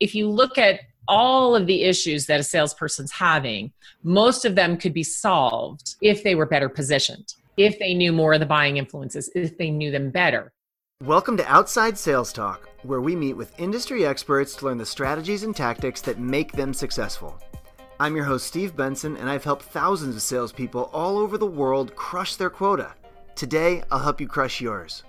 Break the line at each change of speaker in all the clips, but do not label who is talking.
if you look at all of the issues that a salesperson's having, most of them could be solved if they were better positioned, if they knew more of the buying influences, if they knew them better.
Welcome to Outside Sales Talk, where we meet with industry experts to learn the strategies and tactics that make them successful. I'm your host, Steve Benson, and I've helped thousands of salespeople all over the world crush their quota. Today, I'll help you crush yours.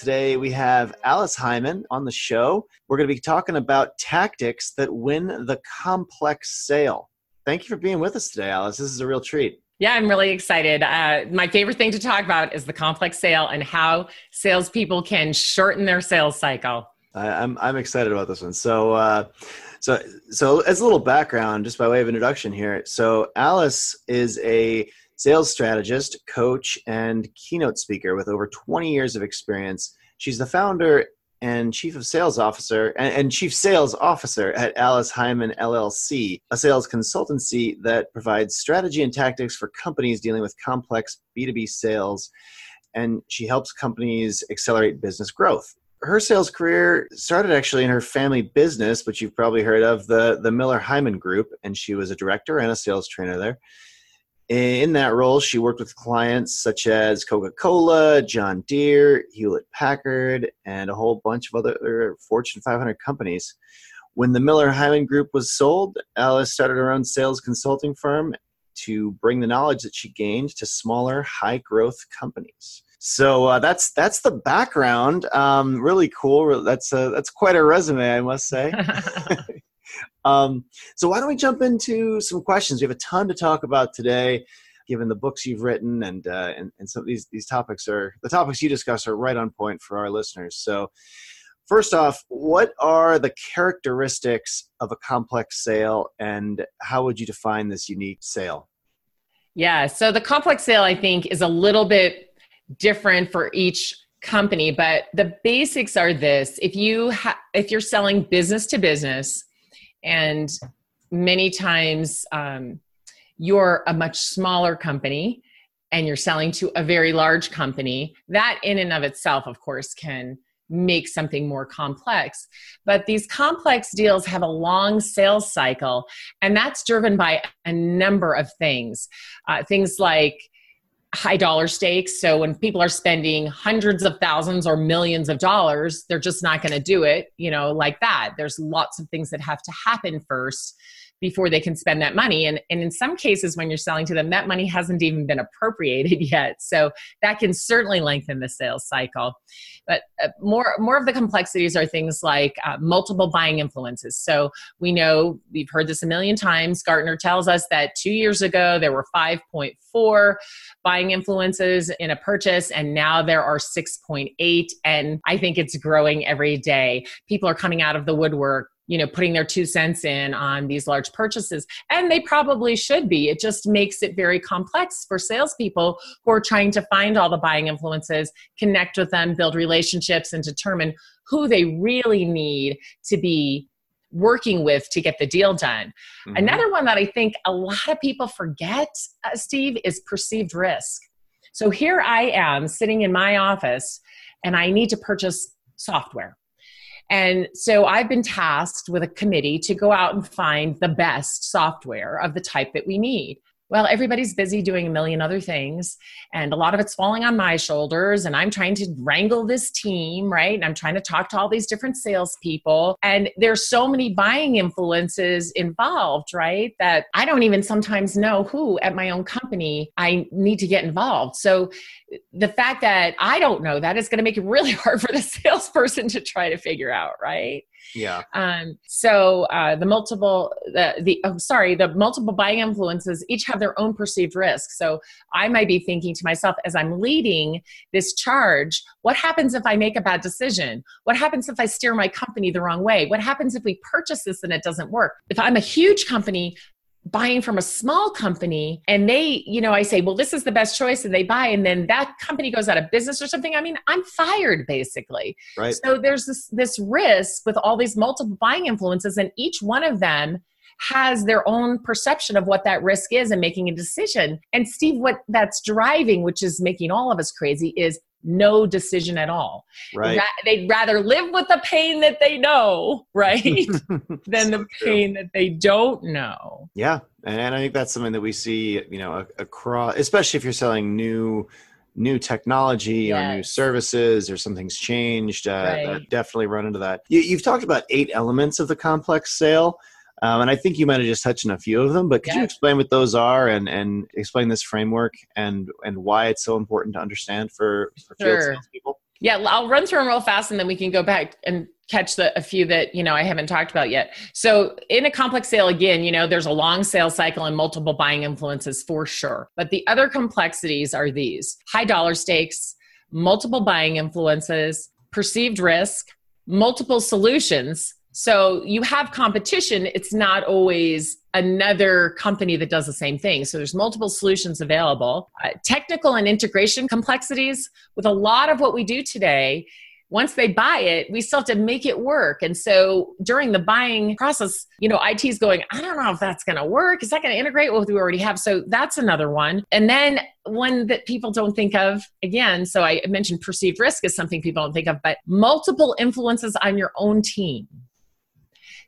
Today we have Alice Heiman on the show. We're going to be talking about tactics that win the complex sale. Thank you for being with us today, Alice. This is a real treat.
Yeah, I'm really excited. Uh, my favorite thing to talk about is the complex sale and how salespeople can shorten their sales cycle.
I'm I'm excited about this one. So, uh, so so as a little background, just by way of introduction here. So Alice is a sales strategist, coach, and keynote speaker with over 20 years of experience. She's the founder and chief of sales officer and, and, chief sales officer at Alice Heiman LLC, a sales consultancy that provides strategy and tactics for companies dealing with complex B2B sales. And she helps companies accelerate business growth. Her sales career started actually in her family business, which you've probably heard of, the, the Miller Heiman Group, and she was a director and a sales trainer there. In that role, she worked with clients such as Coca Cola, John Deere, Hewlett Packard, and a whole bunch of other Fortune 500 companies. When the Miller Heiman Group was sold, Alice started her own sales consulting firm to bring the knowledge that she gained to smaller, high growth companies. So uh, that's that's the background. Um, really cool. That's a, that's quite a resume, I must say. Um, so why don't we jump into some questions? We have a ton to talk about today, given the books you've written, and uh, and, and some of these these topics are the topics you discuss are right on point for our listeners. So. First off, what are the characteristics of a complex sale and how would you define this unique sale?
Yeah, so the complex sale I think is a little bit different for each company, but the basics are this. If you ha- if you're selling business to business, and many times um, you're a much smaller company and you're selling to a very large company. That in and of itself of course can make something more complex. But these complex deals have a long sales cycle and that's driven by a number of things. Uh, things like high dollar stakes. So when people are spending hundreds of thousands or millions of dollars, they're just not going to do it, you know, like that. There's lots of things that have to happen first before they can spend that money. And, and in some cases, when you're selling to them, that money hasn't even been appropriated yet. So that can certainly lengthen the sales cycle. But uh, more, more of the complexities are things like uh, multiple buying influences. So we know we've heard this a million times. Gartner tells us that two years ago there were 5.4 buying influences in a purchase, and now there are 6.8. And I think it's growing every day. People are coming out of the woodwork you know putting their two cents in on these large purchases and they probably should be it just makes it very complex for salespeople who are trying to find all the buying influences connect with them build relationships and determine who they really need to be working with to get the deal done. Mm-hmm. Another one that I think a lot of people forget, uh, Steve, is perceived risk. So here I am sitting in my office and I need to purchase software. And so I've been tasked with a committee to go out and find the best software of the type that we need. Well, everybody's busy doing a million other things, and a lot of it's falling on my shoulders. And I'm trying to wrangle this team, right? And I'm trying to talk to all these different salespeople. And there's so many buying influences involved, right? That I don't even sometimes know who at my own company I need to get involved. So the fact that I don't know that is going to make it really hard for the salesperson to try to figure out, right?
Yeah.
Um, so uh, the multiple, the, the oh, sorry, the multiple buying influences each have their own perceived risk. So I might be thinking to myself as I'm leading this charge, what happens if I make a bad decision? What happens if I steer my company the wrong way? What happens if we purchase this and it doesn't work? If I'm a huge company, buying from a small company and they you know i say well this is the best choice and they buy and then that company goes out of business or something. I mean i'm fired basically.
Right.
So there's this this risk with all these multiple buying influences and each one of them has their own perception of what that risk is and making a decision. And steve what that's driving which is making all of us crazy is no decision at all.
Right. Ra-
they'd rather live with the pain that they know, right, than so the pain true. that they don't know.
Yeah, and I think that's something that we see, you know, across, especially if you're selling new new technology yes. or new services or something's changed. Uh, right. Definitely run into that. You, have talked about eight elements of the complex sale. Um, and I think you might have just touched on a few of them, but could you explain what those are and, and explain this framework and, and why it's so important to understand for, for sure. field salespeople?
Yeah, I'll run through them real fast and then we can go back and catch the a few that you know I haven't talked about yet. So in a complex sale again, you know, there's a long sales cycle and multiple buying influences for sure. But the other complexities are these: high dollar stakes, multiple buying influences, perceived risk, multiple solutions so you have competition. It's not always another company that does the same thing. So there's multiple solutions available. Uh, technical and integration complexities with a lot of what we do today. Once they buy it, we still have to make it work. And so during the buying process, you know, IT is going, I don't know if that's going to work. Is that going to integrate with what we already have? So that's another one. And then one that people don't think of again. So I mentioned perceived risk is something people don't think of, but multiple influences on your own team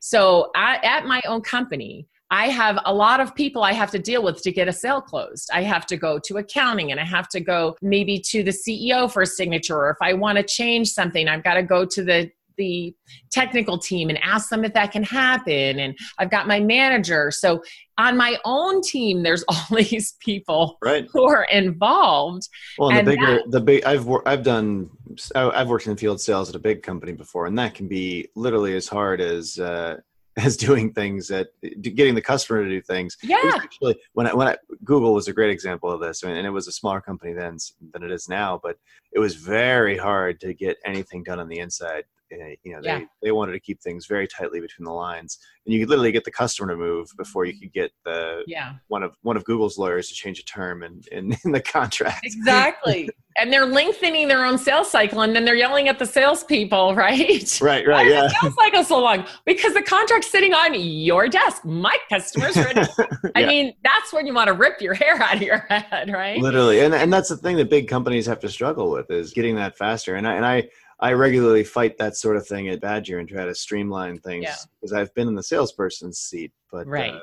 so at my own company, I have a lot of people I have to deal with to get a sale closed. I have to go to accounting and I have to go maybe to the CEO for a signature. Or if I want to change something, I've got to go to the the technical team and ask them if that can happen and i've got my manager so on my own team there's all these people
right.
who are involved
well and, and the bigger that, the big i've i've done i've worked in field sales at a big company before and that can be literally as hard as uh, as doing things that getting the customer to do things.
Yeah.
Actually, when I, when I, Google was a great example of this, I mean, and it was a smaller company then than it is now, but it was very hard to get anything done on the inside. Eh, you know, they, yeah. they wanted to keep things very tightly between the lines, and you could literally get the customer to move before you could get the
yeah.
one of one of Google's lawyers to change a term in in, in the contract.
Exactly. and they're lengthening their own sales cycle, and then they're yelling at the salespeople, right?
Right, right, Why yeah.
The sales cycle so long because the contract's sitting on your desk. My customer's ready. yeah. I mean, that's when you want to rip your hair out of your head, right?
Literally, and and that's the thing that big companies have to struggle with is getting that faster. And I and I I regularly fight that sort of thing at Badger and try to streamline things because yeah. I've been in the salesperson's seat. But
right, uh,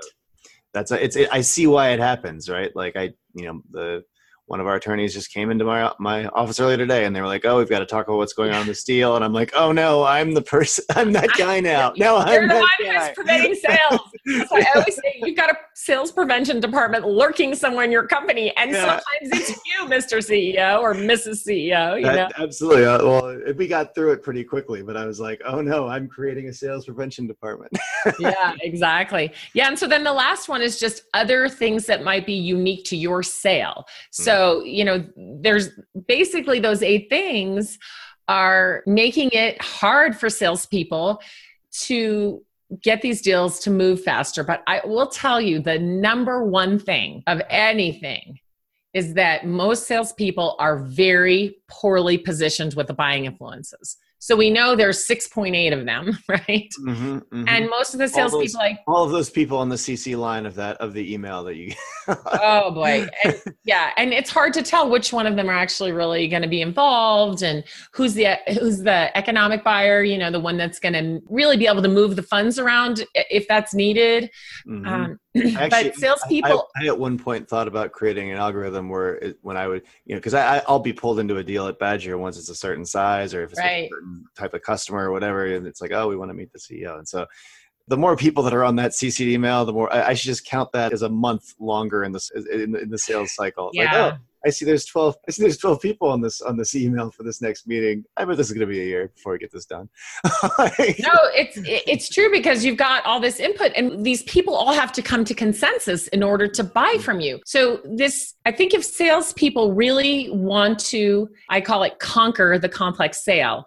that's it's it, I see why it happens. Right, like I you know the one of our attorneys just came into my my office earlier today and they were like, "Oh, we've got to talk about what's going on in this deal." And I'm like, "Oh no, I'm the person. I'm that guy now. No, I'm
the one who's preventing sales." so I always say you've got a sales prevention department lurking somewhere in your company, and yeah. sometimes it's you, Mr. CEO or Mrs. CEO. You that,
know? Absolutely. Uh, well, we got through it pretty quickly, but I was like, "Oh no, I'm creating a sales prevention department."
yeah, exactly. Yeah, and so then the last one is just other things that might be unique to your sale. So. Mm so, you know, there's basically those eight things are making it hard for salespeople to get these deals to move faster. But I will tell you the number one thing of anything is that most salespeople are very poorly positioned with the buying influences. So we know there's 6.8 of them, right? Mm-hmm, mm-hmm. And most of the salespeople, like
all of those people on the CC line of that of the email that you.
oh boy, and, yeah, and it's hard to tell which one of them are actually really going to be involved, and who's the who's the economic buyer. You know, the one that's going to really be able to move the funds around if that's needed. Mm-hmm. Um, Actually, but salespeople.
I, I, at one point thought about creating an algorithm where it, when I would, you know, because I, I'll be pulled into a deal at Badger once it's a certain size or if it's right. a certain type of customer or whatever, and it's like, oh, we want to meet the CEO, and so the more people that are on that CC email, the more I, I, should just count that as a month longer in the in, in the sales cycle.
Yeah.
Like, oh, I see there's 12 I see there's 12 people on this on this email for this next meeting. I bet this is going to be a year before we get this done.
no, it's it's true because you've got all this input and these people all have to come to consensus in order to buy mm-hmm. from you. So this I think if salespeople really want to I call it conquer the complex sale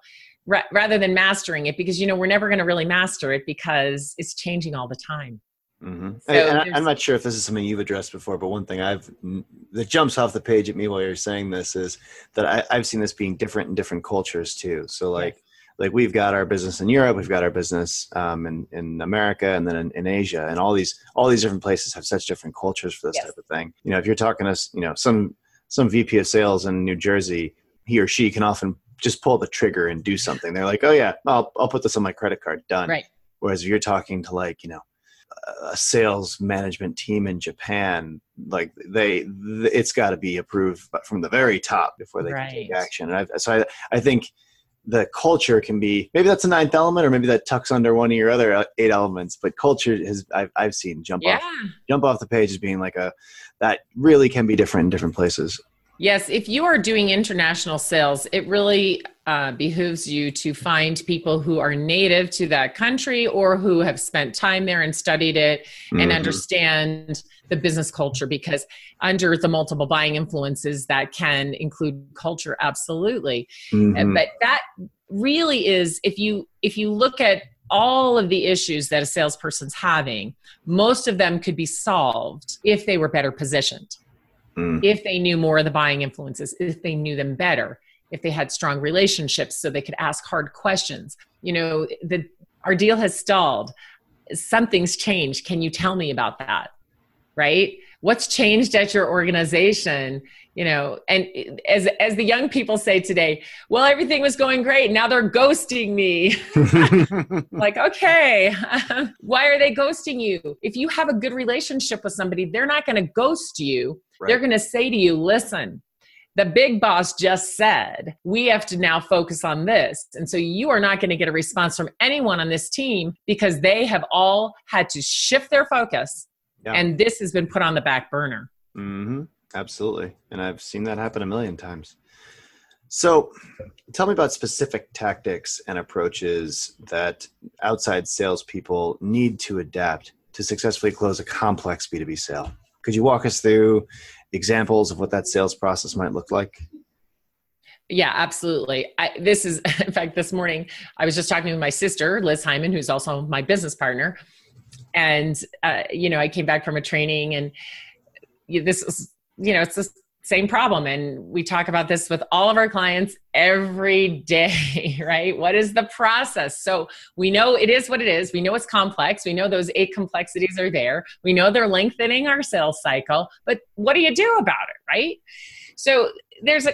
rather than mastering it because you know we're never going to really master it because it's changing all the time.
Mm-hmm. So and, I'm not sure if this is something you've addressed before, but one thing I've that jumps off the page at me while you're saying this is that I, have seen this being different in different cultures too. So like yes. like we've got our business in Europe, we've got our business um, in in America, and then in, in, Asia, and all these all these different places have such different cultures for this yes. type of thing. You know, if you're talking to you know some some VP of sales in New Jersey he or she can often just pull the trigger and do something. They're like, oh yeah, I'll I'll put this on my credit card, done.
Right.
Whereas if you're talking to like you know a sales management team in Japan, like they, it's got to be approved from the very top before they right. can take action. And I, so I, I think the culture can be maybe that's a ninth element, or maybe that tucks under one of your other uh, eight elements. But culture has I've, I've seen jump yeah. off jump off the page as being like a that really can be different in different places.
Yes, if you are doing international sales, it really uh, behooves you to find people who are native to that country or who have spent time there and studied it and mm-hmm. understand the business culture because under the multiple buying influences that can include culture absolutely mm-hmm. but that really is if you if you look at all of the issues that a salesperson's having most of them could be solved if they were better positioned mm. if they knew more of the buying influences, if they knew them better, if they had strong relationships so they could ask hard questions. You know, the, our deal has stalled. Something's changed. Can you tell me about that? Right? What's changed at your organization? You know, and as as the young people say today, well, everything was going great. Now they're ghosting me. like, okay, um, why are they ghosting you? If you have a good relationship with somebody, they're not going to ghost you Right. They're going to say to you, listen, the big boss just said we have to now focus on this. And so you are not going to get a response from anyone on this team because they have all had to shift their focus. Yeah. And this has been put on the back burner.
Mm-hmm. Absolutely. And I've seen that happen a million times. So, tell me about specific tactics and approaches that outside salespeople need to adapt to successfully close a complex B2B sale. Could you walk us through examples of what that sales process might look like?
Yeah, absolutely. I, this is, in fact, this morning I was just talking with my sister, Liz Heiman, who's also my business partner. And, uh, you know, I came back from a training and this is, you know, it's this same problem. And we talk about this with all of our clients every day right? What is the process? So we know it is what it is. We know it's complex. We know those eight complexities are there. We know they're lengthening our sales cycle but what do you do about it right? So there's a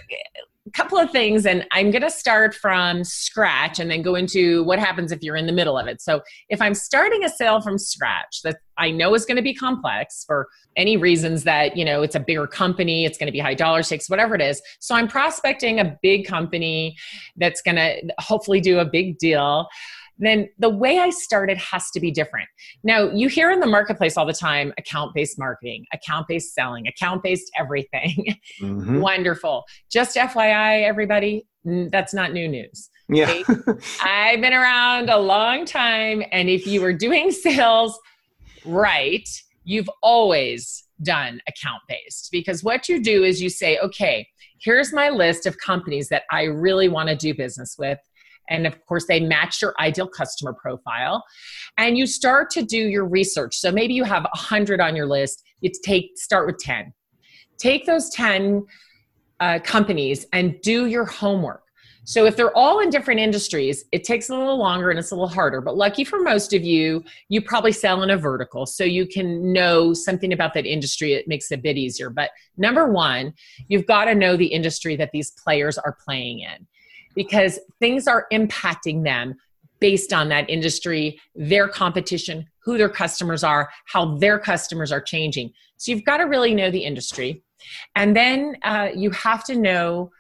couple of things and i'm going to start from scratch and then go into what happens if you're in the middle of it. So if i'm starting a sale from scratch that i know is going to be complex for any reasons that you know it's a bigger company it's going to be high dollar stakes whatever it is so i'm prospecting a big company that's going to hopefully do a big deal then the way I started has to be different. Now, you hear in the marketplace all the time account based marketing, account based selling, account based everything. Mm-hmm. Wonderful. Just FYI, everybody, that's not new news.
Yeah.
I've been around a long time. And if you were doing sales right, you've always done account based because what you do is you say, okay, here's my list of companies that I really want to do business with. And of course, they match your ideal customer profile. And you start to do your research. So maybe you have 100 on your list. You take start with 10. Take those 10 uh, companies and do your homework. So if they're all in different industries, it takes a little longer and it's a little harder. But lucky for most of you, you probably sell in a vertical. So you can know something about that industry. It makes it a bit easier. But number one, you've got to know the industry that these players are playing in because things are impacting them based on that industry, their competition, who their customers are, how their customers are changing. So you've got to really know the industry. And then uh, you have to know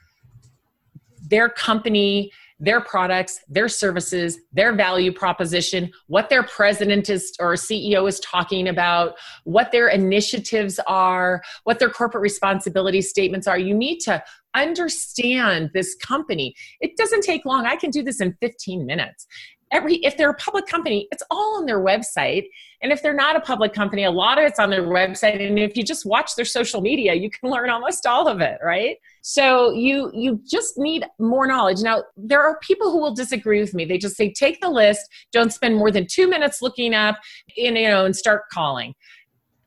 their company their products, their services, their value proposition, what their president is or CEO is talking about, what their initiatives are, what their corporate responsibility statements are. You need to understand this company. It doesn't take long. I can do this in 15 minutes. Every if they're a public company it's all on their website. And if they're not a public company a lot of it's on their website. And if you just watch their social media you can learn almost all of it right? So you you just need more knowledge. Now there are people who will disagree with me. They just say take the list. Don't spend more than two minutes looking up and you know and start calling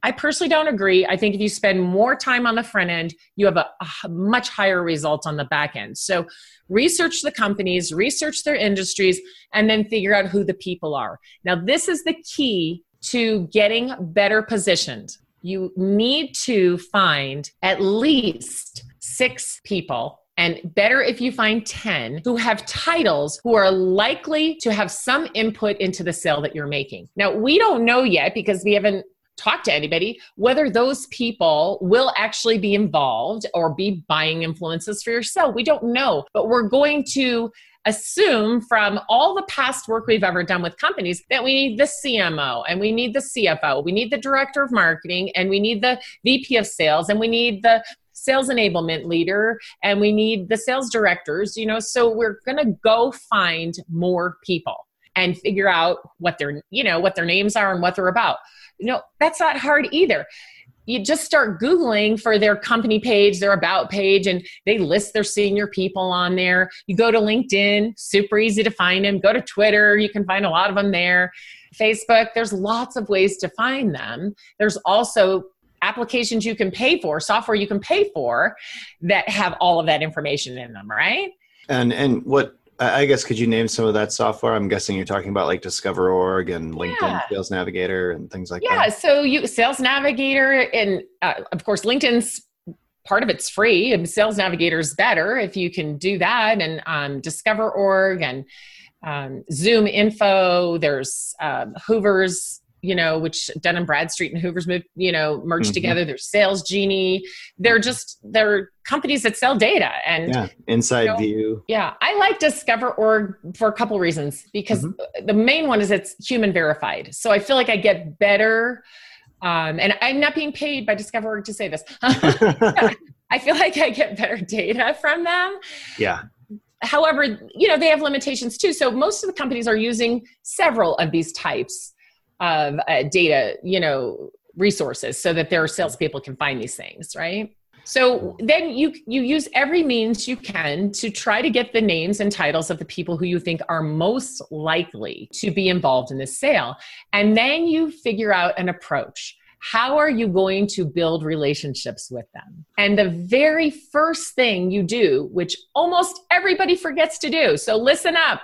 I personally don't agree. I think if you spend more time on the front end, you have a, a, much higher result on the back end. So, research the companies, research their industries, and then figure out who the people are. Now, this is the key to getting better positioned. You need to find at least six people And better if you find 10 who have titles who are likely to have some input into the sale that you're making. Now, we don't know yet because we haven't talked to anybody whether those people will actually be involved or be buying influences for yourself. We don't know, but we're going to assume from all the past work we've ever done with companies that we need the CMO and we need the CFO, we need the director of marketing, and we need the VP of sales, and we need the sales enablement leader and we need the sales directors you know? So we're going to go find more people and figure out what their you know what their names are and what they're about. You know that's not hard either. You just start googling for their company page their about page and they list their senior people on there. You go to linkedin super easy to find them go to twitter you can find a lot of them there. Facebook there's lots of ways to find them. There's also applications you can pay for software you can pay for that have all of that information in them right?
And and what I guess could you name some of that software? I'm guessing you're talking about like DiscoverOrg and LinkedIn yeah. Sales Navigator and things like
yeah,
that.
Yeah, so you Sales Navigator and uh, of course LinkedIn's part of it's free and Sales Navigator is better if you can do that and um, DiscoverOrg and um, ZoomInfo. There's um, Hoover's you know, which Dun and Bradstreet and Hoover's moved, you know, merged mm-hmm. together. There's Sales Genie. They're just they're companies that sell data and
yeah, Inside
you know,
View.
Yeah, I like DiscoverOrg for a couple reasons because mm-hmm. the main one is it's human verified. So I feel like I get better. Um, and I'm not being paid by DiscoverOrg to say this. I feel like I get better data from them.
Yeah
however you know they have limitations too so most of the companies are using several of these types of uh, data, you know, resources so that their salespeople can find these things, right? So then you you use every means you can to try to get the names and titles of the people who you think are most likely to be involved in this sale. And then you figure out an approach. How are you going to build relationships with them? And the very first thing you do, which almost everybody forgets to do, so listen up.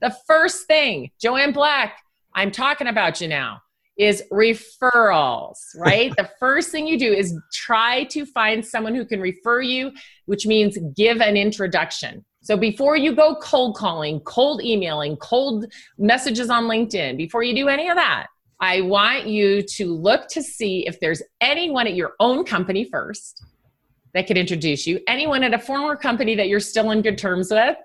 The first thing, Joanne Black, I'm talking about you now is referrals, right? the first thing you do is try to find someone who can refer you, which means give an introduction. So before you go cold calling, cold emailing, cold messages on LinkedIn, before you do any of that, I want you to look to see if there's anyone at your own company first that could introduce you, anyone at a former company that you're still in good terms with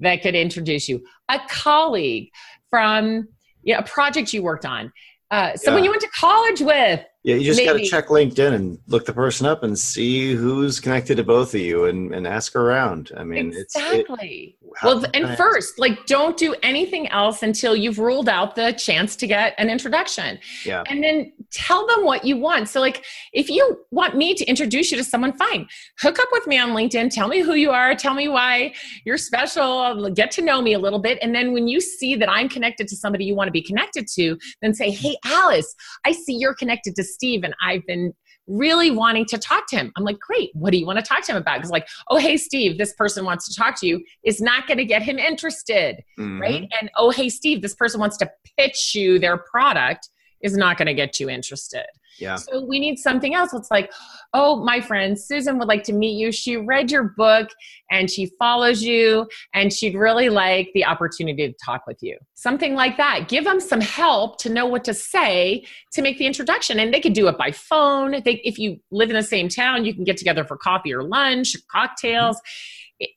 that could introduce you, a colleague from you know, a project you worked on, uh, someone yeah. you went to college with.
Yeah, you just got to check LinkedIn and look the person up and see who's connected to both of you and, and ask around. I mean, it's
exactly. It, well, and first, like, don't do anything else until you've ruled out the chance to get an introduction.
Yeah.
And then tell them what you want. So, like, if you want me to introduce you to someone, fine. Hook up with me on LinkedIn. Tell me who you are. Tell me why you're special. Get to know me a little bit. And then when you see that I'm connected to somebody you want to be connected to, then say, hey, Alice, I see you're connected to Steve and I've been really wanting to talk to him. I'm like, great. What do you want to talk to him about? Because like, oh, hey, Steve, this person wants to talk to you is not going to get him interested, mm-hmm. right? And oh, hey, Steve, this person wants to pitch you their product is not going to get you interested.
Yeah.
So we need something else. It's like, oh, my friend Susan would like to meet you. She read your book and she follows you and she'd really like the opportunity to talk with you. Something like that. Give them some help to know what to say to make the introduction. And they could do it by phone. They, if you live in the same town, you can get together for coffee or lunch, cocktails.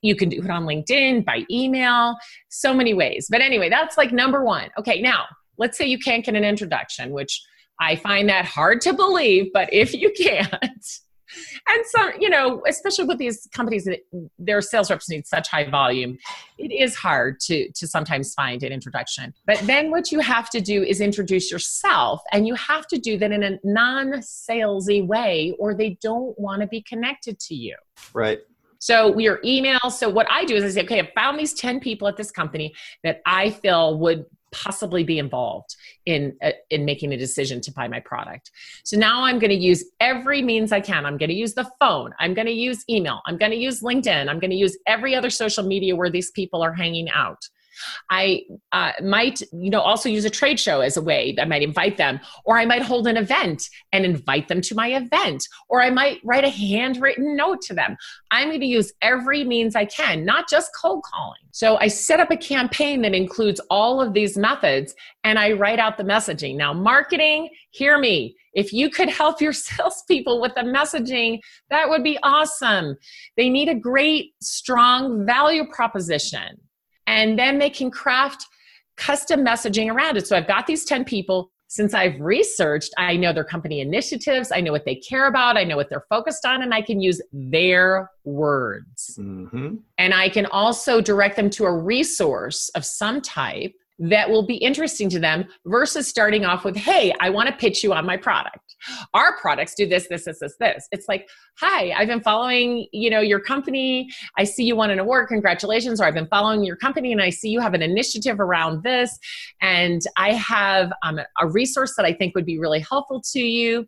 You can do it on LinkedIn, by email, so many ways. But anyway, that's like number one. Okay, now let's say you can't get an introduction, which I find that hard to believe, but if you can't, and some, you know, especially with these companies that their sales reps need such high volume, it is hard to to sometimes find an introduction. But then what you have to do is introduce yourself, and you have to do that in a non-salesy way, or they don't want to be connected to you.
Right.
So your email. So what I do is I say, okay, I found these 10 people at this company that I feel would possibly be involved in uh, in making a decision to buy my product. So now i'm going to use every means i can. I'm going to use the phone. I'm going to use email. I'm going to use linkedin. I'm going to use every other social media where these people are hanging out I uh, might, you know, also use a trade show as a way. I might invite them, or I might hold an event and invite them to my event, or I might write a handwritten note to them. I'm going to use every means I can, not just cold calling. So I set up a campaign that includes all of these methods and I write out the messaging. Now, marketing, hear me. If you could help your salespeople with the messaging, that would be awesome. They need a great, strong value proposition. And then they can craft custom messaging around it. So I've got these 10 people. Since I've researched, I know their company initiatives, I know what they care about, I know what they're focused on, and I can use their words. Mm-hmm. And I can also direct them to a resource of some type that will be interesting to them versus starting off with, hey, I want to pitch you on my product. Our products do this, this, this, this, this. It's like, hi, I've been following, you know, your company. I see you won an award. Congratulations. Or I've been following your company and I see you have an initiative around this. And I have um, a resource that I think would be really helpful to you.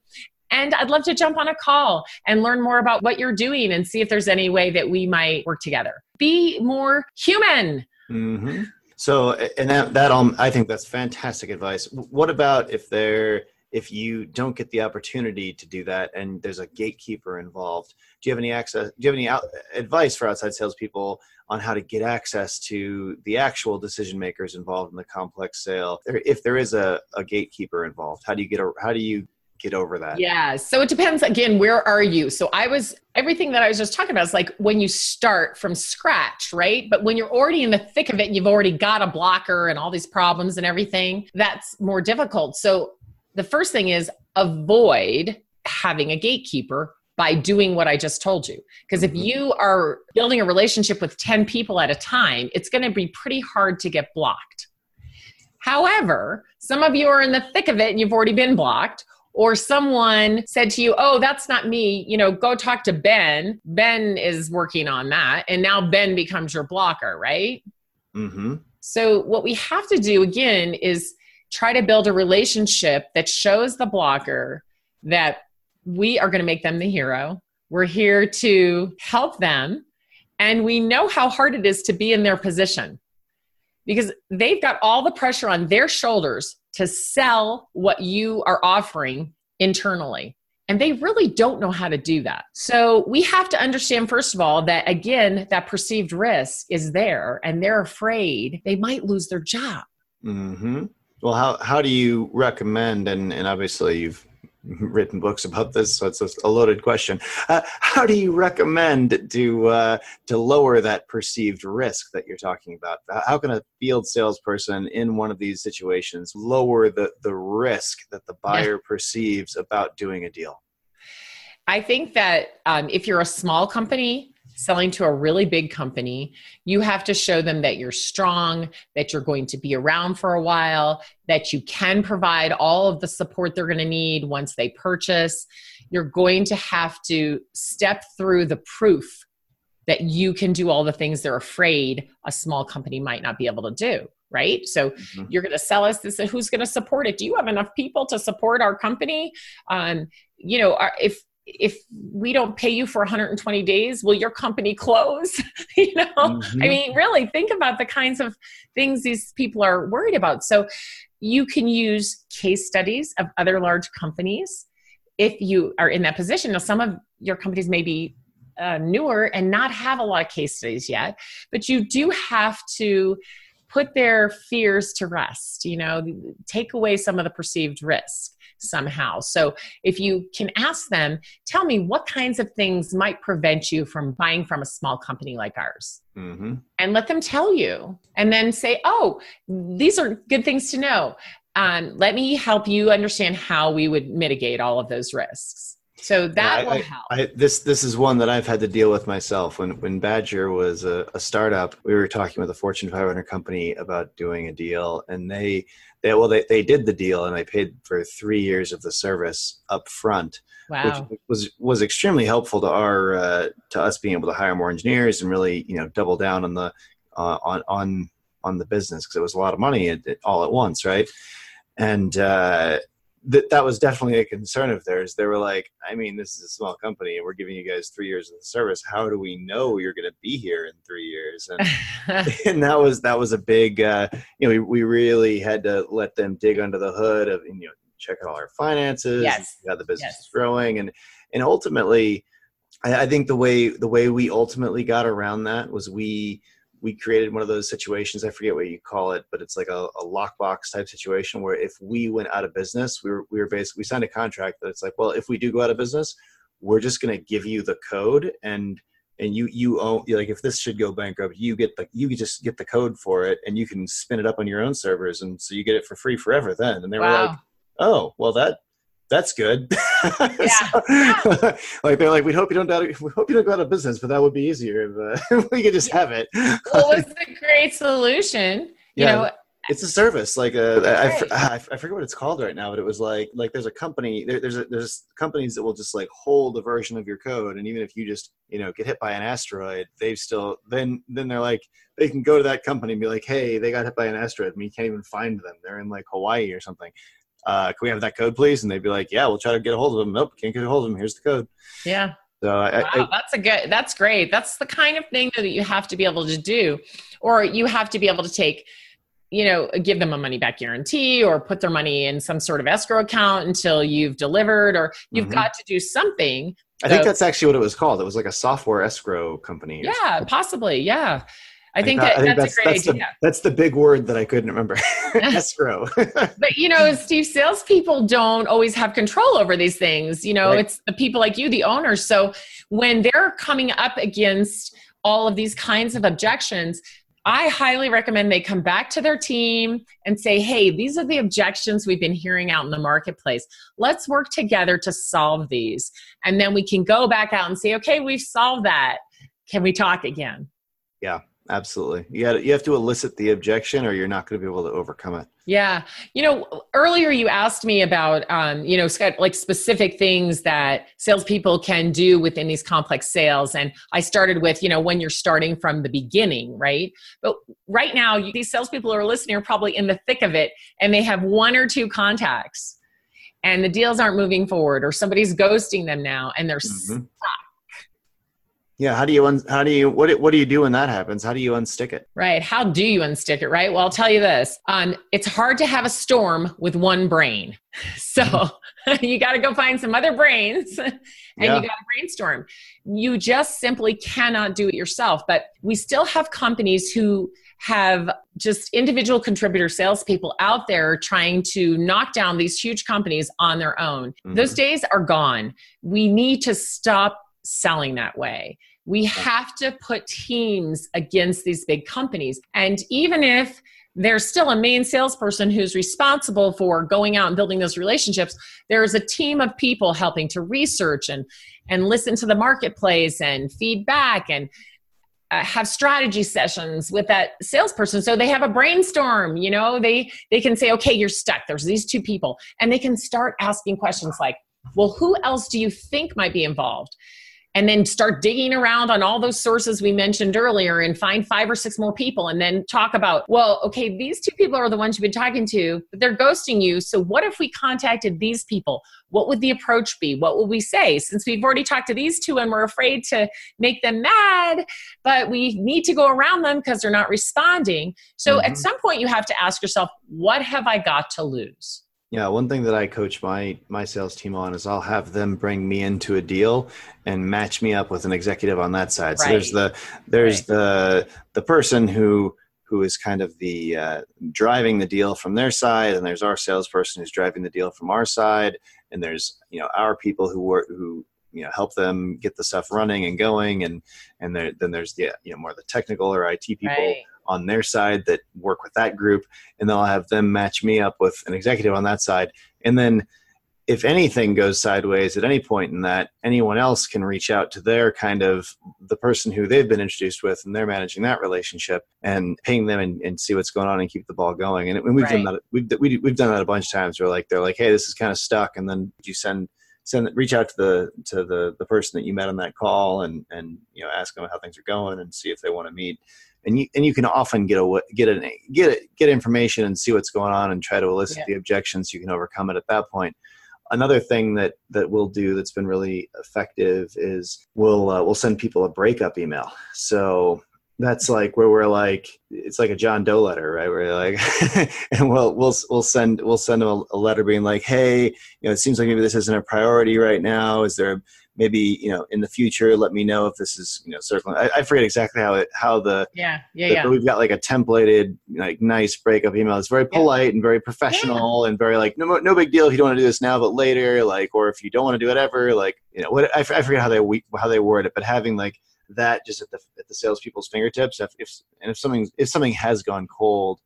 And I'd love to jump on a call and learn more about what you're doing and see if there's any way that we might work together. Be more human.
Mm-hmm. So, and that that um, I think that's fantastic advice. What about if there if you don't get the opportunity to do that and there's a gatekeeper involved? Do you have any access? Do you have any out, advice for outside salespeople on how to get access to the actual decision makers involved in the complex sale? If there is a, a gatekeeper involved, how do you get a, how do you get over that?
Yeah. So it depends again, where are you? So I was everything that I was just talking about is like when you start from scratch, right? But when you're already in the thick of it, and you've already got a blocker and all these problems and everything, that's more difficult. So the first thing is avoid having a gatekeeper by doing what I just told you. Because if mm-hmm. you are building a relationship with 10 people at a time, it's going to be pretty hard to get blocked. However, some of you are in the thick of it and you've already been blocked, or someone said to you, Oh, that's not me, you know, go talk to Ben. Ben is working on that. And now Ben becomes your blocker, right? Mm-hmm. So, what we have to do again is try to build a relationship that shows the blocker that we are going to make them the hero. We're here to help them. And we know how hard it is to be in their position because they've got all the pressure on their shoulders to sell what you are offering internally. And they really don't know how to do that. So we have to understand, first of all, that again, that perceived risk is there and they're afraid they might lose their job.
Mm-hmm. Well, how, how do you recommend, and, and obviously you've written books about this, so it's a loaded question. Uh, how do you recommend to uh, to lower that perceived risk that you're talking about? How can a field salesperson in one of these situations lower the the risk that the buyer yeah. perceives about doing a deal?
I think that um, if you're a small company, selling to a really big company, you have to show them that you're strong, that you're going to be around for a while, that you can provide all of the support they're going to need once they purchase. You're going to have to step through the proof that you can do all the things they're afraid a small company might not be able to do right so mm-hmm. you're going to sell us this who's going to support it do you have enough people to support our company um, you know if if we don't pay you for 120 days will your company close? You know? Mm-hmm. i mean really think about the kinds of things these people are worried about. So you can use case studies of other large companies if you are in that position. Now some of your companies may be uh, newer and not have a lot of case studies yet but you do have to put their fears to rest you know take away some of the perceived risk somehow. So if you can ask them, tell me what kinds of things might prevent you from buying from a small company like ours. Mm-hmm. And let them tell you. And then say, oh, these are good things to know. Um, let me help you understand how we would mitigate all of those risks. So that yeah, I, will help.
I, this this is one that I've had to deal with myself. When when Badger was a, a startup, we were talking with a Fortune 500 company about doing a deal, and they they well they, they did the deal and they paid for three years of the service up front wow. which was was extremely helpful to our uh, to us being able to hire more engineers and really you know double down on the uh, on on on the business because it was a lot of money all at once right and uh, that that was definitely a concern of theirs. They were like, I mean, this is a small company, and we're giving you guys three years of the service. How do we know you're going to be here in three years? And and that was that was a big, uh, you know, we we really had to let them dig under the hood of you know check out all our finances,
yes,
how the business
yes.
is growing, and and ultimately, I, I think the way the way we ultimately got around that was we we created one of those situations. I forget what you call it, but it's like a, a lockbox type situation where if we went out of business, we were we were basically we signed a contract that it's like, well, if we do go out of business, we're just going to give you the code and and you you own like if this should go bankrupt, you get the you just get the code for it and you can spin it up on your own servers and so you get it for free forever. Then and they were like, oh well that that's good.
Yeah.
So, like they're like, we hope you don't out we hope you don't go out of business, but that would be easier if uh, we could just have it.
well, what's the great solution? You
Yeah.
know,
it's a service like uh, I, I,
Right.
I f- I forget what it's called right now but it was like like there's a company there, there's a, there's companies that will just like hold a version of your code and even if you just you know get hit by an asteroid they've still then then they're like they can go to that company and be like hey they got hit by an asteroid and you can't even find them they're in like hawaii or something uh, can we have that code please and they'd be like yeah we'll try to get a hold of them nope can't get a hold of them here's the code
yeah.
so I,
Wow,
I,
that's a good. That's great. That's the kind of thing that you have to be able to do, or you have to be able to take, you know, give them a money back guarantee, or put their money in some sort of escrow account until you've delivered, or you've
Mhm.
got to do something.
I think that's actually what it was called it was like a software escrow company
Yeah, possibly. Yeah, I think
that-
that that's, a great
that's
idea.
The, that's the big word that I couldn't remember. Escrow.
But you know, Steve, salespeople don't always have control over these things. You know,
Right.
it's the people like you, the owners. So when they're coming up against all of these kinds of objections, I highly recommend they come back to their team and say, hey, these are the objections we've been hearing out in the marketplace. Let's work together to solve these. And then we can go back out and say, okay, we've solved that. Can we talk again?
Absolutely. You got you have to elicit the objection or you're not going to be able to overcome it.
Yeah. You know, earlier you asked me about, um, you know, like specific things that salespeople can do within these complex sales. And I started with, you know, when you're starting from the beginning, right? But right now, you, these salespeople who are listening are probably in the thick of it and they have one or two contacts and the deals aren't moving forward or somebody's ghosting them now and they're
Mhm. Yeah, how do you un- how do you what what do you do when that happens? How do you unstick it?
Right. How do you unstick it? Right. Well, I'll tell you this. Um, it's hard to have a storm with one brain. So you got to go find some other brains and
Yeah.
you got to brainstorm. You just simply cannot do it yourself. But we still have companies who have just individual contributor salespeople out there trying to knock down these huge companies on their own.
Mhm.
Those days are gone. We need to stop selling that way. We have to put teams against these big companies. And even if there's still a main salesperson who's responsible for going out and building those relationships, there's a team of people helping to research and, and listen to the marketplace and feedback and uh, have strategy sessions with that salesperson. So they have a brainstorm you know they they can say okay you're stuck. There's these two people. And they can start asking questions like well who else do you think might be involved and then start digging around on all those sources we mentioned earlier and find five or six more people and then talk about well okay these two people are the ones you've been talking to but they're ghosting you. So what if we contacted these people? What would the approach be? What would we say? Since we've already talked to these two and we're afraid to make them mad but we need to go around them because they're not responding. So at
Mhm.
some point you have to ask yourself what have i got to lose
Yeah, one thing that I coach my my sales team on is I'll have them bring me into a deal and match me up with an executive on that side. So there's the there's
Right.
the the person who who is kind of the uh, driving the deal from their side, and there's our salesperson who's driving the deal from our side, and there's you know our people who work who you know help them get the stuff running and going, and and there, then there's the you know more the technical or IT people
right
on their side that work with that group and then i'll have them match me up with an executive on that side. And then if anything goes sideways at any point in that anyone else can reach out to their kind of the person who they've been introduced with and they're managing that relationship and ping them and, and see what's going on and keep the ball going. And, and we've done that we've, we, we've done that a bunch of times where like they're like hey this is kind of stuck and then you send send reach out to the to the the person that you met on that call and and you know ask them how things are going and see if they want to meet and you and you can often get a get a get it get information and see what's going on and try to elicit yeah. the objections. You can overcome it at that point. Another thing that that we'll do that's been really effective is we'll uh, we'll send people a breakup email. So that's like where we're like it's like a John Doe letter, right? We're like, and we'll we'll we'll send we'll send them a, a, letter being like, hey, you know, it seems like maybe this isn't a priority right now. Is there maybe you know in the future let me know if this is you know circling i, I forget exactly how it how the
yeah yeah the, yeah
we've got like a templated like nice breakup email it's very polite yeah. and very professional yeah. and very like no, no big deal if you don't want to do this now but later like or if you don't want to do it ever like you know what I, I forget how they how they word it but having like that just at the at the salespeople's fingertips if, if and if something if something has gone cold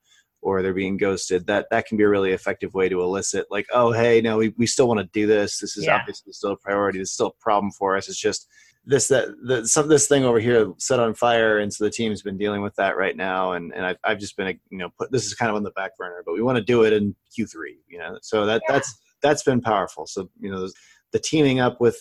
or they're being ghosted that that can be a really effective way to elicit like oh hey no we, we still want to do this. This is yeah. obviously still a priority. This is still a problem for us. It's just this that the, some this thing over here set on fire and so the team's been dealing with that right now and and I've, I've just been a, you know put this is kind of on the back burner but we want to do it in q3 you know? So that yeah. that's that's been powerful. So you know the teaming up with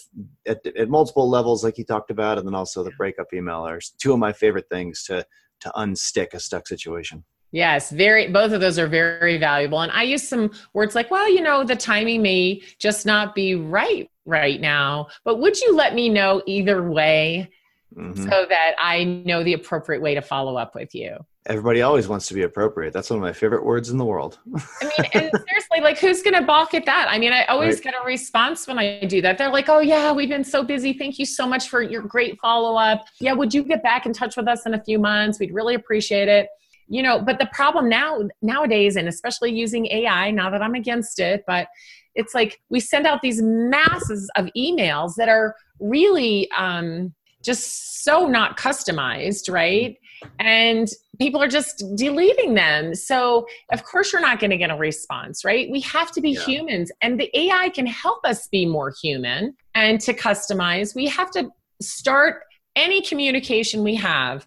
at, at multiple levels like you talked about and then also the breakup email are two of my favorite things to to unstick a stuck situation
Yes, very both of those are very valuable. And I use some words like, well, you know, the timing may just not be right right now, but would you let me know either way mm-hmm. so that I know the appropriate way to follow up with you?
Everybody always wants to be appropriate. That's one of my favorite words in the world.
I mean, and seriously, like who's going to balk at that? I mean, I always right. get a response when I do that. They're like, "Oh yeah, we've been so busy. Thank you so much for your great follow-up. Yeah, would you get back in touch with us in a few months? We'd really appreciate it." You know but the problem now nowadays and especially using ai now that i'm against it but it's like we send out these masses of emails that are really um, just so not customized right? And people are just deleting them. So of course you're not going to get a response right? We have to be yeah. humans and the ai can help us be more human and to customize. We have to start any communication we have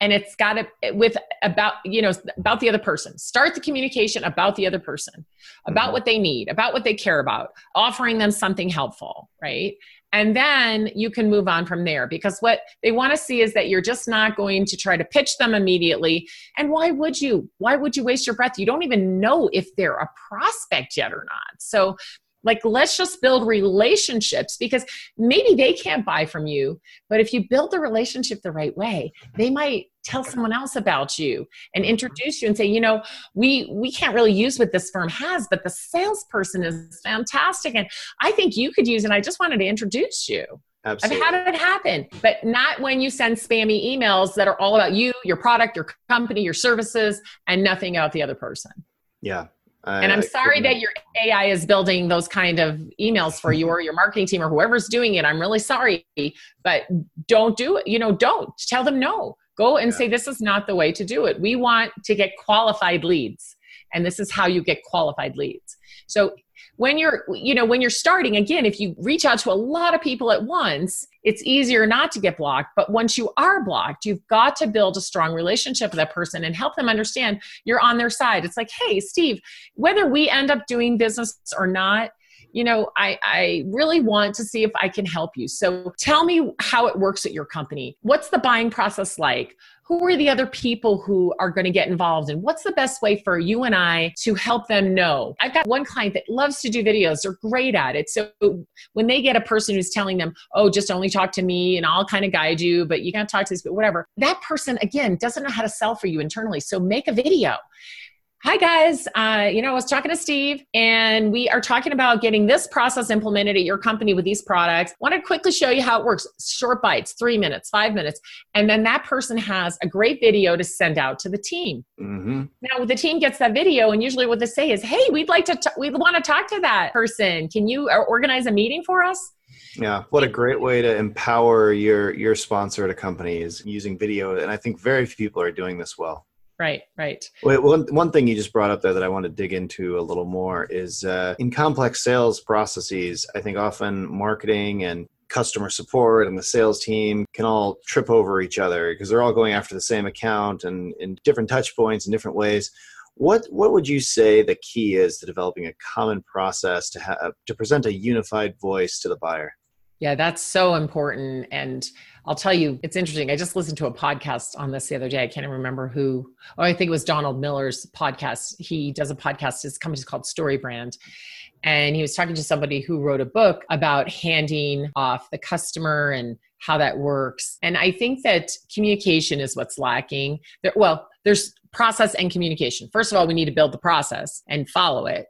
and it's got to with about you know about the other person. Start the communication about the other person about mm-hmm. what they need about what they care about offering them something helpful right? And then you can move on from there because what they want to see is that you're just not going to try to pitch them immediately. And why would you? Why would you waste your breath? You don't even know if they're a prospect yet or not. So like, let's just build relationships because maybe they can't buy from you, but if you build the relationship the right way, they might tell someone else about you and introduce you and say, you know, we we can't really use what this firm has, but the salesperson is fantastic, and I think you could use it. I just wanted to introduce you.
Absolutely.
I've had it happen, but not when you send spammy emails that are all about you, your product, your company, your services, and nothing about the other person.
Yeah,
I, and I'm sorry that your AI is building those kind of emails for you or your marketing team or whoever's doing it. I'm really sorry, but don't do it. You know, don't tell them no. Go and yeah. say, this is not the way to do it. We want to get qualified leads. And this is how you get qualified leads. So when you're you know when you're starting again if you reach out to a lot of people at once it's easier not to get blocked. But once you are blocked you've got to build a strong relationship with that person and help them understand you're on their side. It's like hey steve whether we end up doing business or not you know, I, I really want to see if I can help you. So tell me how it works at your company. What's the buying process like? Who are the other people who are going to get involved? And what's the best way for you and I to help them know? I've got one client that loves to do videos. They're great at it. So when they get a person who's telling them, oh, just only talk to me and I'll kind of guide you, but you can't talk to this, but whatever, that person, again, doesn't know how to sell for you internally. So make a video Hi, guys. Uh, you know, I was talking to Steve, and we are talking about getting this process implemented at your company with these products. Want to quickly show you how it works short bites, three minutes, five minutes. And then that person has a great video to send out to the team. Mm-hmm. Now, the team gets that video, and usually what they say is, Hey, we'd like to, t- we want to talk to that person. Can you uh, organize a meeting for us?
Yeah, what a great way to empower your your sponsor at a company is using video, and I think very few people are doing this well
right right
Wait, one, one thing you just brought up there that i want to dig into a little more is uh, in complex sales processes i think often marketing and customer support and the sales team can all trip over each other because they're all going after the same account and in different touch points in different ways what what would you say the key is to developing a common process to have to present a unified voice to the buyer
Yeah, that's so important. And I'll tell you, it's interesting. I just listened to a podcast on this the other day. I can't even remember who. Oh, I think it was Donald Miller's podcast. He does a podcast. His company's called Story Brand. And he was talking to somebody who wrote a book about handing off the customer and how that works. And I think that communication is what's lacking. There, well, there's process and communication. First of all, we need to build the process and follow it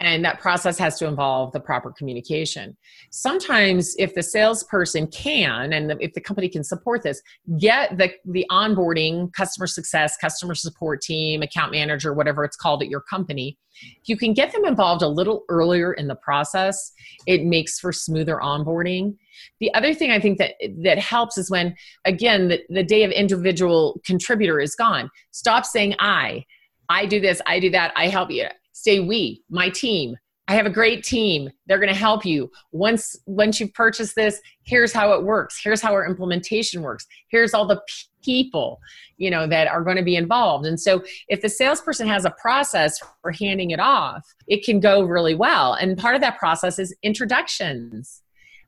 and that process has to involve the proper communication. Sometimes if the salesperson can and if the company can support this get the the onboarding customer success customer support team account manager whatever it's called at your company if you can get them involved a little earlier in the process it makes for smoother onboarding. The other thing i think that that helps is when again the, the day of individual contributor is gone. Stop saying i I do this, I do that, I help you say we, my team. I have a great team. They're going to help you. Once once you've purchased this, here's how it works. Here's how our implementation works. Here's all the people, you know, that are going to be involved. And so if the salesperson has a process for handing it off, it can go really well. And part of that process is introductions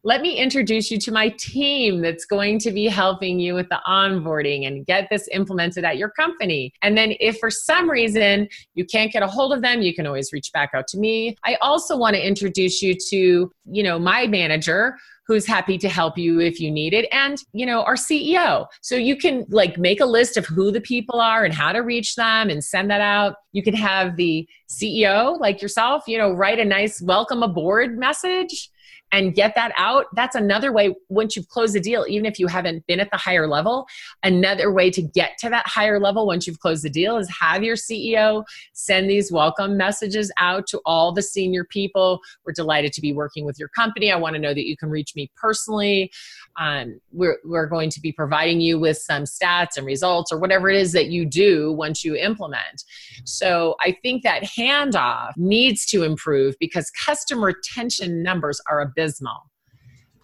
let me introduce you to my team that's going to be helping you with the onboarding and get this implemented at your company. And then if for some reason you can't get a hold of them, you can always reach back out to me. I also want to introduce you to, you know, my manager who's happy to help you if you need it and you know our ceo so you can like make a list of who the people are and how to reach them and send that out you can have the ceo like yourself you know write a nice welcome aboard message and get that out, that's another way once you've closed the deal, even if you haven't been at the higher level, another way to get to that higher level once you've closed the deal is have your CEO send these welcome messages out to all the senior people. We're delighted to be working with your company. I want to know that you can reach me personally. Um, we're, we're going to be providing you with some stats and results or whatever it is that you do once you implement. So I think that handoff needs to improve because customer retention numbers are a abysmal.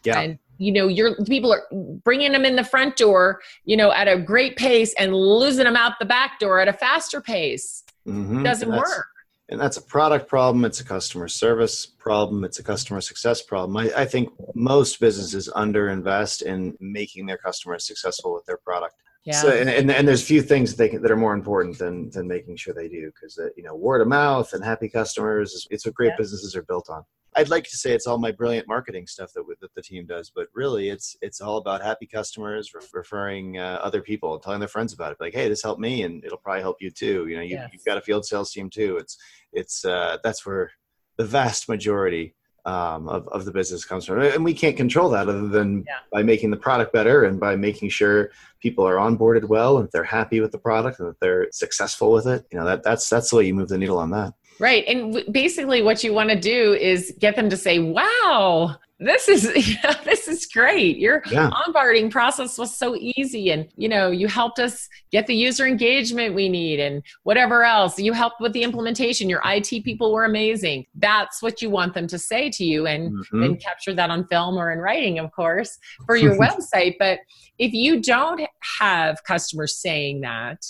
Yeah. And you know, your people are bringing them in the front door, you know, at a great pace and losing them out the back door at a faster pace. Mm-hmm. Doesn't work.
And that's a product problem. It's a customer service problem. It's a customer success problem. I, I think most businesses underinvest in making their customers successful with their product. Yeah. So, and, and, and there's few things that, they can, that are more important than, than making sure they do because, uh, you know, word of mouth and happy customers, it's what great yeah. businesses are built on. I'd like to say it's all my brilliant marketing stuff that, that the team does, but really it's it's all about happy customers, re- referring uh, other people, telling their friends about it. Like, hey, this helped me, and it'll probably help you too. You know, you, yes. you've got a field sales team too. It's it's uh, that's where the vast majority um, of, of the business comes from. And we can't control that other than yeah. by making the product better and by making sure people are onboarded well and they're happy with the product and that they're successful with it. You know, that, that's, that's the way you move the needle on that.
Right. And w- basically what you want to do is get them to say, wow, this is this is great. Your yeah. onboarding process was so easy and you know you helped us get the user engagement we need and whatever else. You helped with the implementation. Your it people were amazing. That's what you want them to say to you and mm-hmm. and capture that on film or in writing of course for your website. But if you don't have customers saying that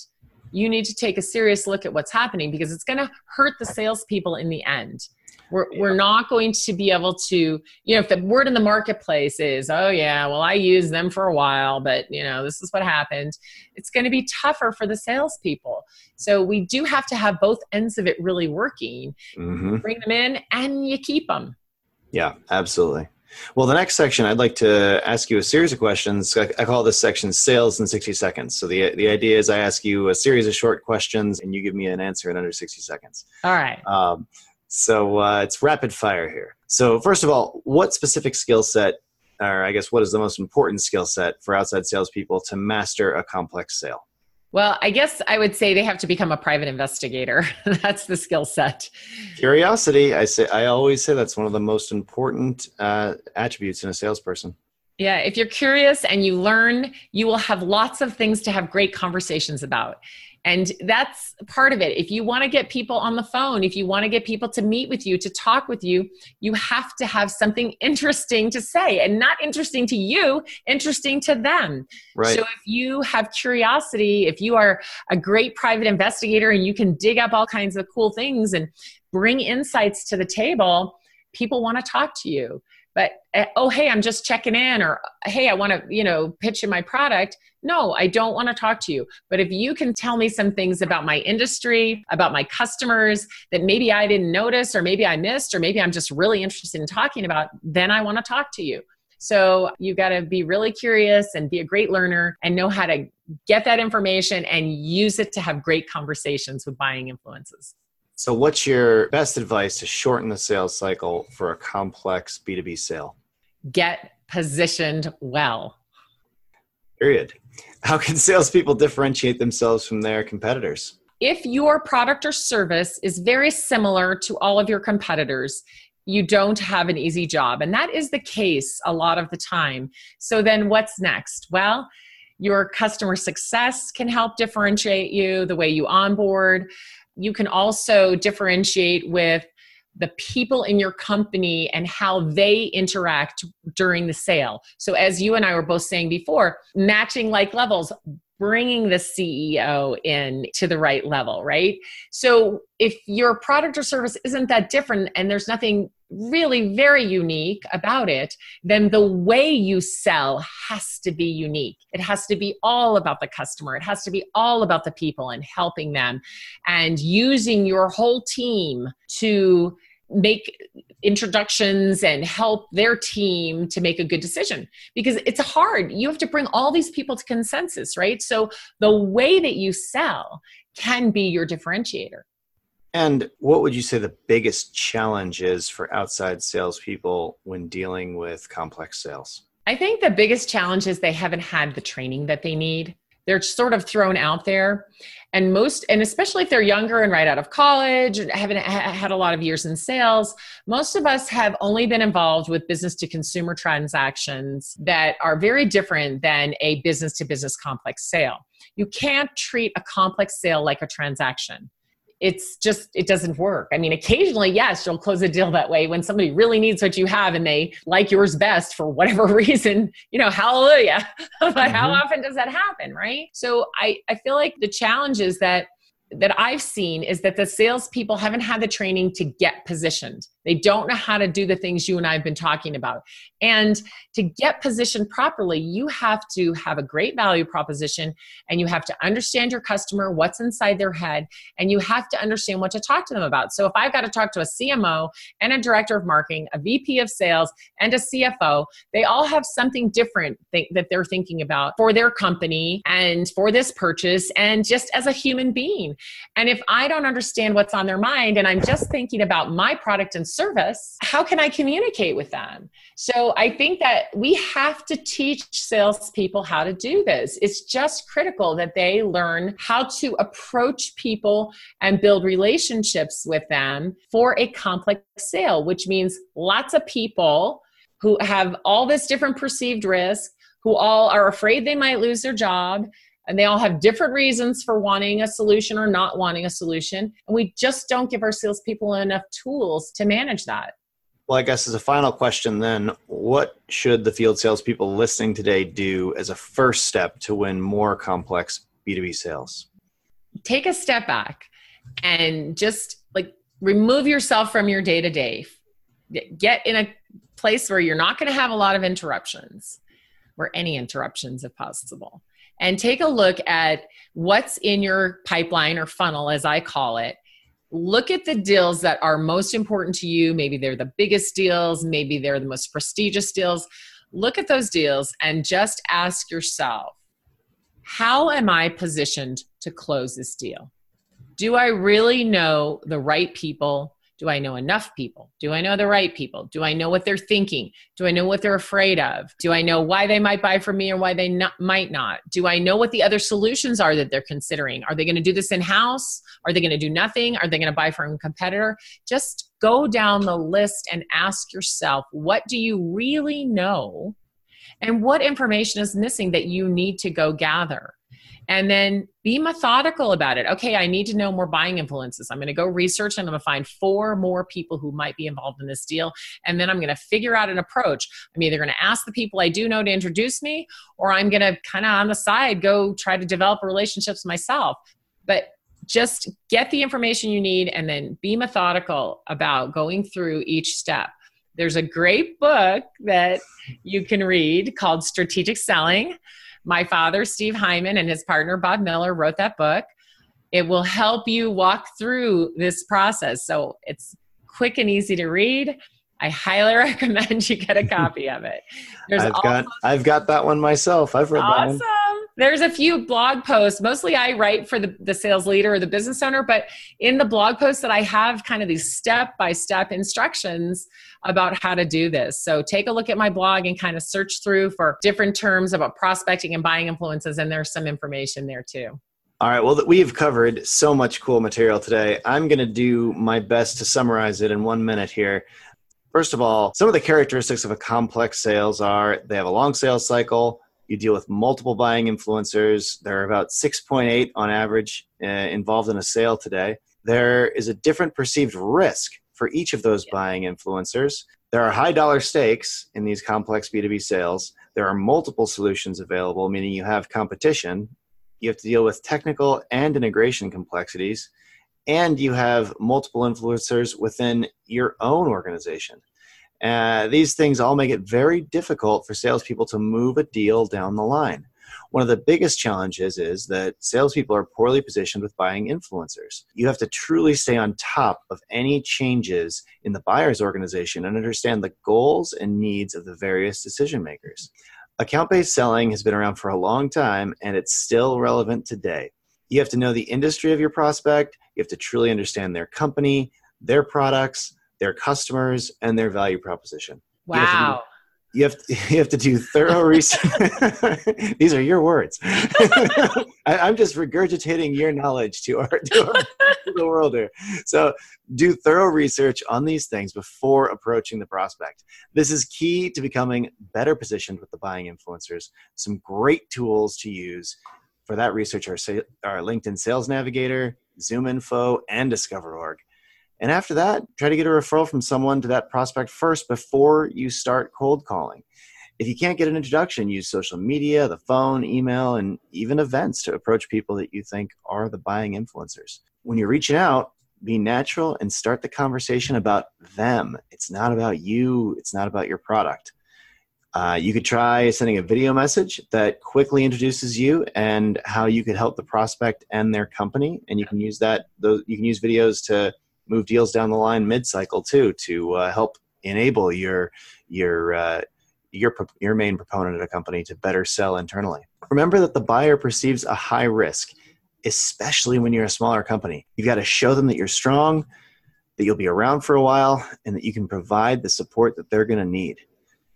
you need to take a serious look at what's happening because it's going to hurt the salespeople in the end we're, yeah. we're not going to be able to you know if the word in the marketplace is oh yeah well i used them for a while but you know this is what happened it's going to be tougher for the salespeople so we do have to have both ends of it really working mm-hmm. bring them in and you keep them
yeah absolutely well, the next section, I'd like to ask you a series of questions. I, call this section "Sales in 60 Seconds." So the the idea is, I ask you a series of short questions, and you give me an answer in under 60 seconds.
All right. Um,
so uh, it's rapid fire here. So first of all, what specific skill set, or I guess what is the most important skill set for outside salespeople to master a complex sale?
Well, I guess I would say they have to become a private investigator. that's the skill set.
Curiosity. I say I always say that's one of the most important uh, attributes in a salesperson.
Yeah, if you're curious and you learn, you will have lots of things to have great conversations about. And that's part of it. If you want to get people on the phone, if you want to get people to meet with you, to talk with you, you have to have something interesting to say and not interesting to you, interesting to them. Right. So if you have curiosity, if you are a great private investigator and you can dig up all kinds of cool things and bring insights to the table, people want to talk to you but uh, oh hey i'm just checking in or hey i want to you know pitch in my product. No i don't want to talk to you. But if you can tell me some things about my industry about my customers that maybe i didn't notice or maybe i missed or maybe i'm just really interested in talking about then i want to talk to you. So you got to be really curious and be a great learner and know how to get that information and use it to have great conversations with buying influences.
So, what's your best advice to shorten the sales cycle for a complex B2B sale?
Get positioned well.
Period. How can salespeople differentiate themselves from their competitors?
If your product or service is very similar to all of your competitors, you don't have an easy job. And that is the case a lot of the time. So then what's next? Well, your customer success can help differentiate you, the way you onboard. You can also differentiate with the people in your company and how they interact during the sale. So, as you and I were both saying before, matching like levels, bringing the CEO in to the right level, right? So if your product or service isn't that different and there's nothing really very unique about it, then the way you sell has to be unique. It has to be all about the customer. It has to be all about the people and helping them and using your whole team to make introductions and help their team to make a good decision because it's hard. You have to bring all these people to consensus, right? So the way that you sell can be your differentiator.
And what would you say the biggest challenge is for outside salespeople when dealing with complex sales?
I think the biggest challenge is they haven't had the training that they need. They're sort of thrown out there. And most and especially if they're younger and right out of college and haven't had a lot of years in sales most of us have only been involved with business to consumer transactions that are very different than a business to business complex sale. You can't treat a complex sale like a transaction it's just it doesn't work i mean occasionally yes you'll close a deal that way when somebody really needs what you have and they like yours best for whatever reason you know hallelujah but mm-hmm. how often does that happen right so i i feel like the challenge is that that I've seen is that the salespeople haven't had the training to get positioned. They don't know how to do the things you and I have been talking about. And to get positioned properly, you have to have a great value proposition and you have to understand your customer, what's inside their head, and you have to understand what to talk to them about. So if I've got to talk to a CMO and a director of marketing, a VP of sales, and a CFO, they all have something different th- that they're thinking about for their company and for this purchase and just as a human being. And if I don't understand what's on their mind and I'm just thinking about my product and service, how can I communicate with them? So I think that we have to teach salespeople how to do this. It's just critical that they learn how to approach people and build relationships with them for a complex sale, which means lots of people who have all this different perceived risk, who all are afraid they might lose their job and they all have different reasons for wanting a solution or not wanting a solution. And we just don't give our salespeople enough tools to manage that.
Well, I guess as a final question, then, what should the field salespeople listening today do as a first step to win more complex B2B sales?
Take a step back and just like remove yourself from your day to day. Get in a place where you're not going to have a lot of interruptions, or any interruptions if possible and take a look at what's in your pipeline or funnel, as I call it. Look at the deals that are most important to you. Maybe they're the biggest deals, maybe they're the most prestigious deals. Look at those deals and just ask yourself how am I positioned to close this deal? Do I really know the right people do I know enough people? Do I know the right people? Do I know what they're thinking? Do I know what they're afraid of? Do I know why they might buy from me or why they not, might not? Do I know what the other solutions are that they're considering? Are they going to do this in house? Are they going to do nothing? Are they going to buy from a competitor? Just go down the list and ask yourself what do you really know? And what information is missing that you need to go gather? And then be methodical about it. Okay, I need to know more buying influences. I'm going to go research and I'm going to find four more people who might be involved in this deal. And then I'm going to figure out an approach. I'm either going to ask the people I do know to introduce me, or I'm going to kind of on the side go try to develop relationships myself. But just get the information you need and then be methodical about going through each step. there's a great book that you can read called Strategic Selling. My father, Steve Heiman, and his partner, Bob Miller, wrote that book. It will help you walk through this process. So it's quick and easy to read. I highly recommend you get a copy of it.
There's I've got I've got that one myself. I've read awesome. that one.
There's a few blog posts. Mostly I write for the, the sales leader or the business owner, but in the blog posts that I have kind of these step-by-step instructions about how to do this. So take a look at my blog and kind of search through for different terms about prospecting and buying influences, and there's some information there too.
All right. Well, we have covered so much cool material today. I'm going to do my best to summarize it in one minute here. First of all, some of the characteristics of a complex sales are they have a long sales cycle. You deal with multiple buying influencers. There are about 6.8 on average uh, involved in a sale today. There is a different perceived risk for each of those buying influencers. There are high dollar stakes in these complex B2B sales. There are multiple solutions available, meaning you have competition you have to deal with technical and integration complexities, and you have multiple influencers within your own organization. Uh, these things all make it very difficult for salespeople to move a deal down the line. One of the biggest challenges is that salespeople are poorly positioned with buying influencers. You have to truly stay on top of any changes in the buyer's organization and understand the goals and needs of the various decision makers. Account based selling has been around for a long time and it's still relevant today. You have to know the industry of your prospect, you have to truly understand their company, their products, their customers, and their value proposition.
Wow.
You have to, you have to do thorough research. These are your words. I, am just regurgitating your knowledge to our, to, our, to the world here. So do thorough research on these things before approaching the prospect. This is key to becoming better positioned with the buying influencers. Some great tools to use for that research are, are LinkedIn Sales Navigator, Zoom Info, and DiscoverOrg. And after that, try to get a referral from someone to that prospect first before you start cold calling. If you can't get an introduction, use social media, the phone, email, and even events to approach people that you think are the buying influencers. When you're reaching out, be natural and start the conversation about them. It's not about you, it's not about your product. Uh, you could try sending a video message that quickly introduces you and how you could help the prospect and their company. And you can use that. Those, you can use videos to move deals down the line mid-cycle too to uh, help enable your your uh, your your main proponent at a company to better sell internally. Remember that the buyer perceives a high risk, especially when you're a smaller company. You've got to show them that you're strong, that you'll be around for a while, and that you can provide the support that they're going to need.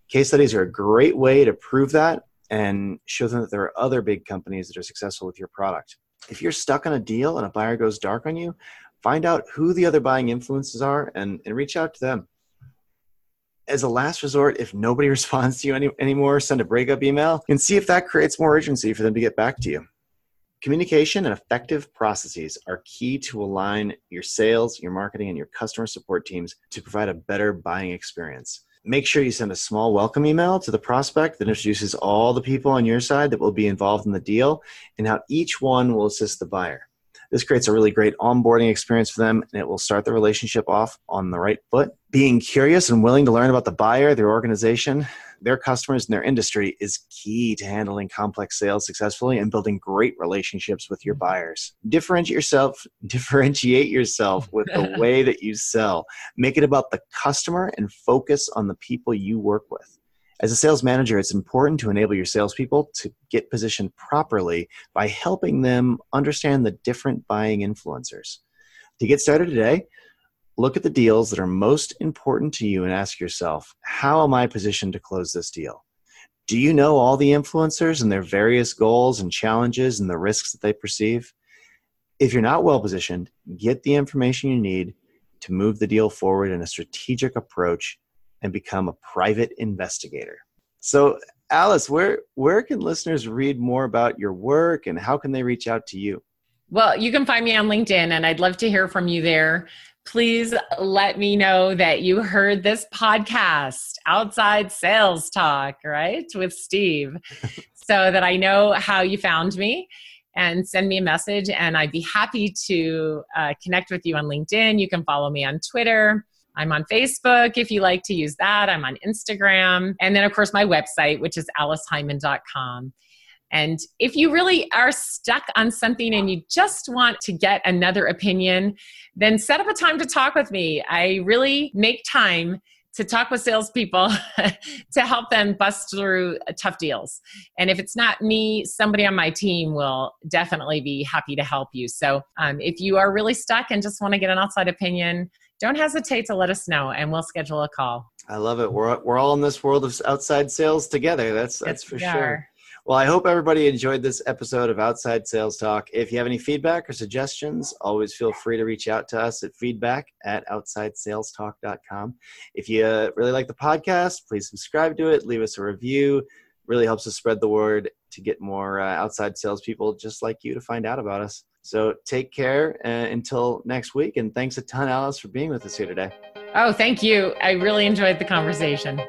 Case studies are a great way to prove that and show them that there are other big companies that are successful with your product. If you're stuck on a deal and a buyer goes dark on you, find out who the other buying influences are and, and reach out to them. As a last resort if nobody responds to you any, anymore send a breakup email and see if that creates more urgency for them to get back to you. Communication and effective processes are key to align your sales your marketing and your customer support teams to provide a better buying experience. Make sure you send a small welcome email to the prospect that introduces all the people on your side that will be involved in the deal and how each one will assist the buyer this creates a really great onboarding experience for them and it will start the relationship off on the right foot. Being curious and willing to learn about the buyer, their organization, their customers, and their industry is key to handling complex sales successfully and building great relationships with your buyers. Differentiate yourself, differentiate yourself with the way that you sell. Make it about the customer and focus on the people you work with. As a sales manager, it's important to enable your salespeople to get positioned properly by helping them understand the different buying influencers. To get started today, look at the deals that are most important to you and ask yourself, how am I positioned to close this deal? Do you know all the influencers and their various goals and challenges and the risks that they perceive? If you're not well positioned, get the information you need to move the deal forward in a strategic approach and become a private investigator. So, Alice, where where can listeners read more about your work and how can they reach out to you?
Well, you can find me on LinkedIn and I'd love to hear from you there. Please let me know that you heard this podcast, Outside Sales Talk, right, with Steve, so that I know how you found me and send me a message. And I'd be happy to uh, connect with you on LinkedIn. You can follow me on Twitter I'm on Facebook if you like to use that. I'm on Instagram. And then, of course, my website, which is aliceheiman.com. And if you really are stuck on something and you just want to get another opinion, then set up a time to talk with me. I really make time to talk with salespeople to help them bust through tough deals. And if it's not me, somebody on my team will definitely be happy to help you. So um, if you are really stuck and just want to get an outside opinion, don't hesitate to let us know and we'll schedule a call.
I love it. We're, we're all in this world of outside sales together. That's, that's for sure. Well, I hope everybody enjoyed this episode of Outside Sales Talk. If you have any feedback or suggestions, always feel free to reach out to us at feedback at outsidesalestalk.com. If you uh, really like the podcast, please subscribe to it, leave us a review. Really helps us spread the word to get more uh, outside salespeople just like you to find out about us. So take care uh, until next week. And thanks a ton, Alice, for being with us here today.
Oh, thank you. I really enjoyed the conversation.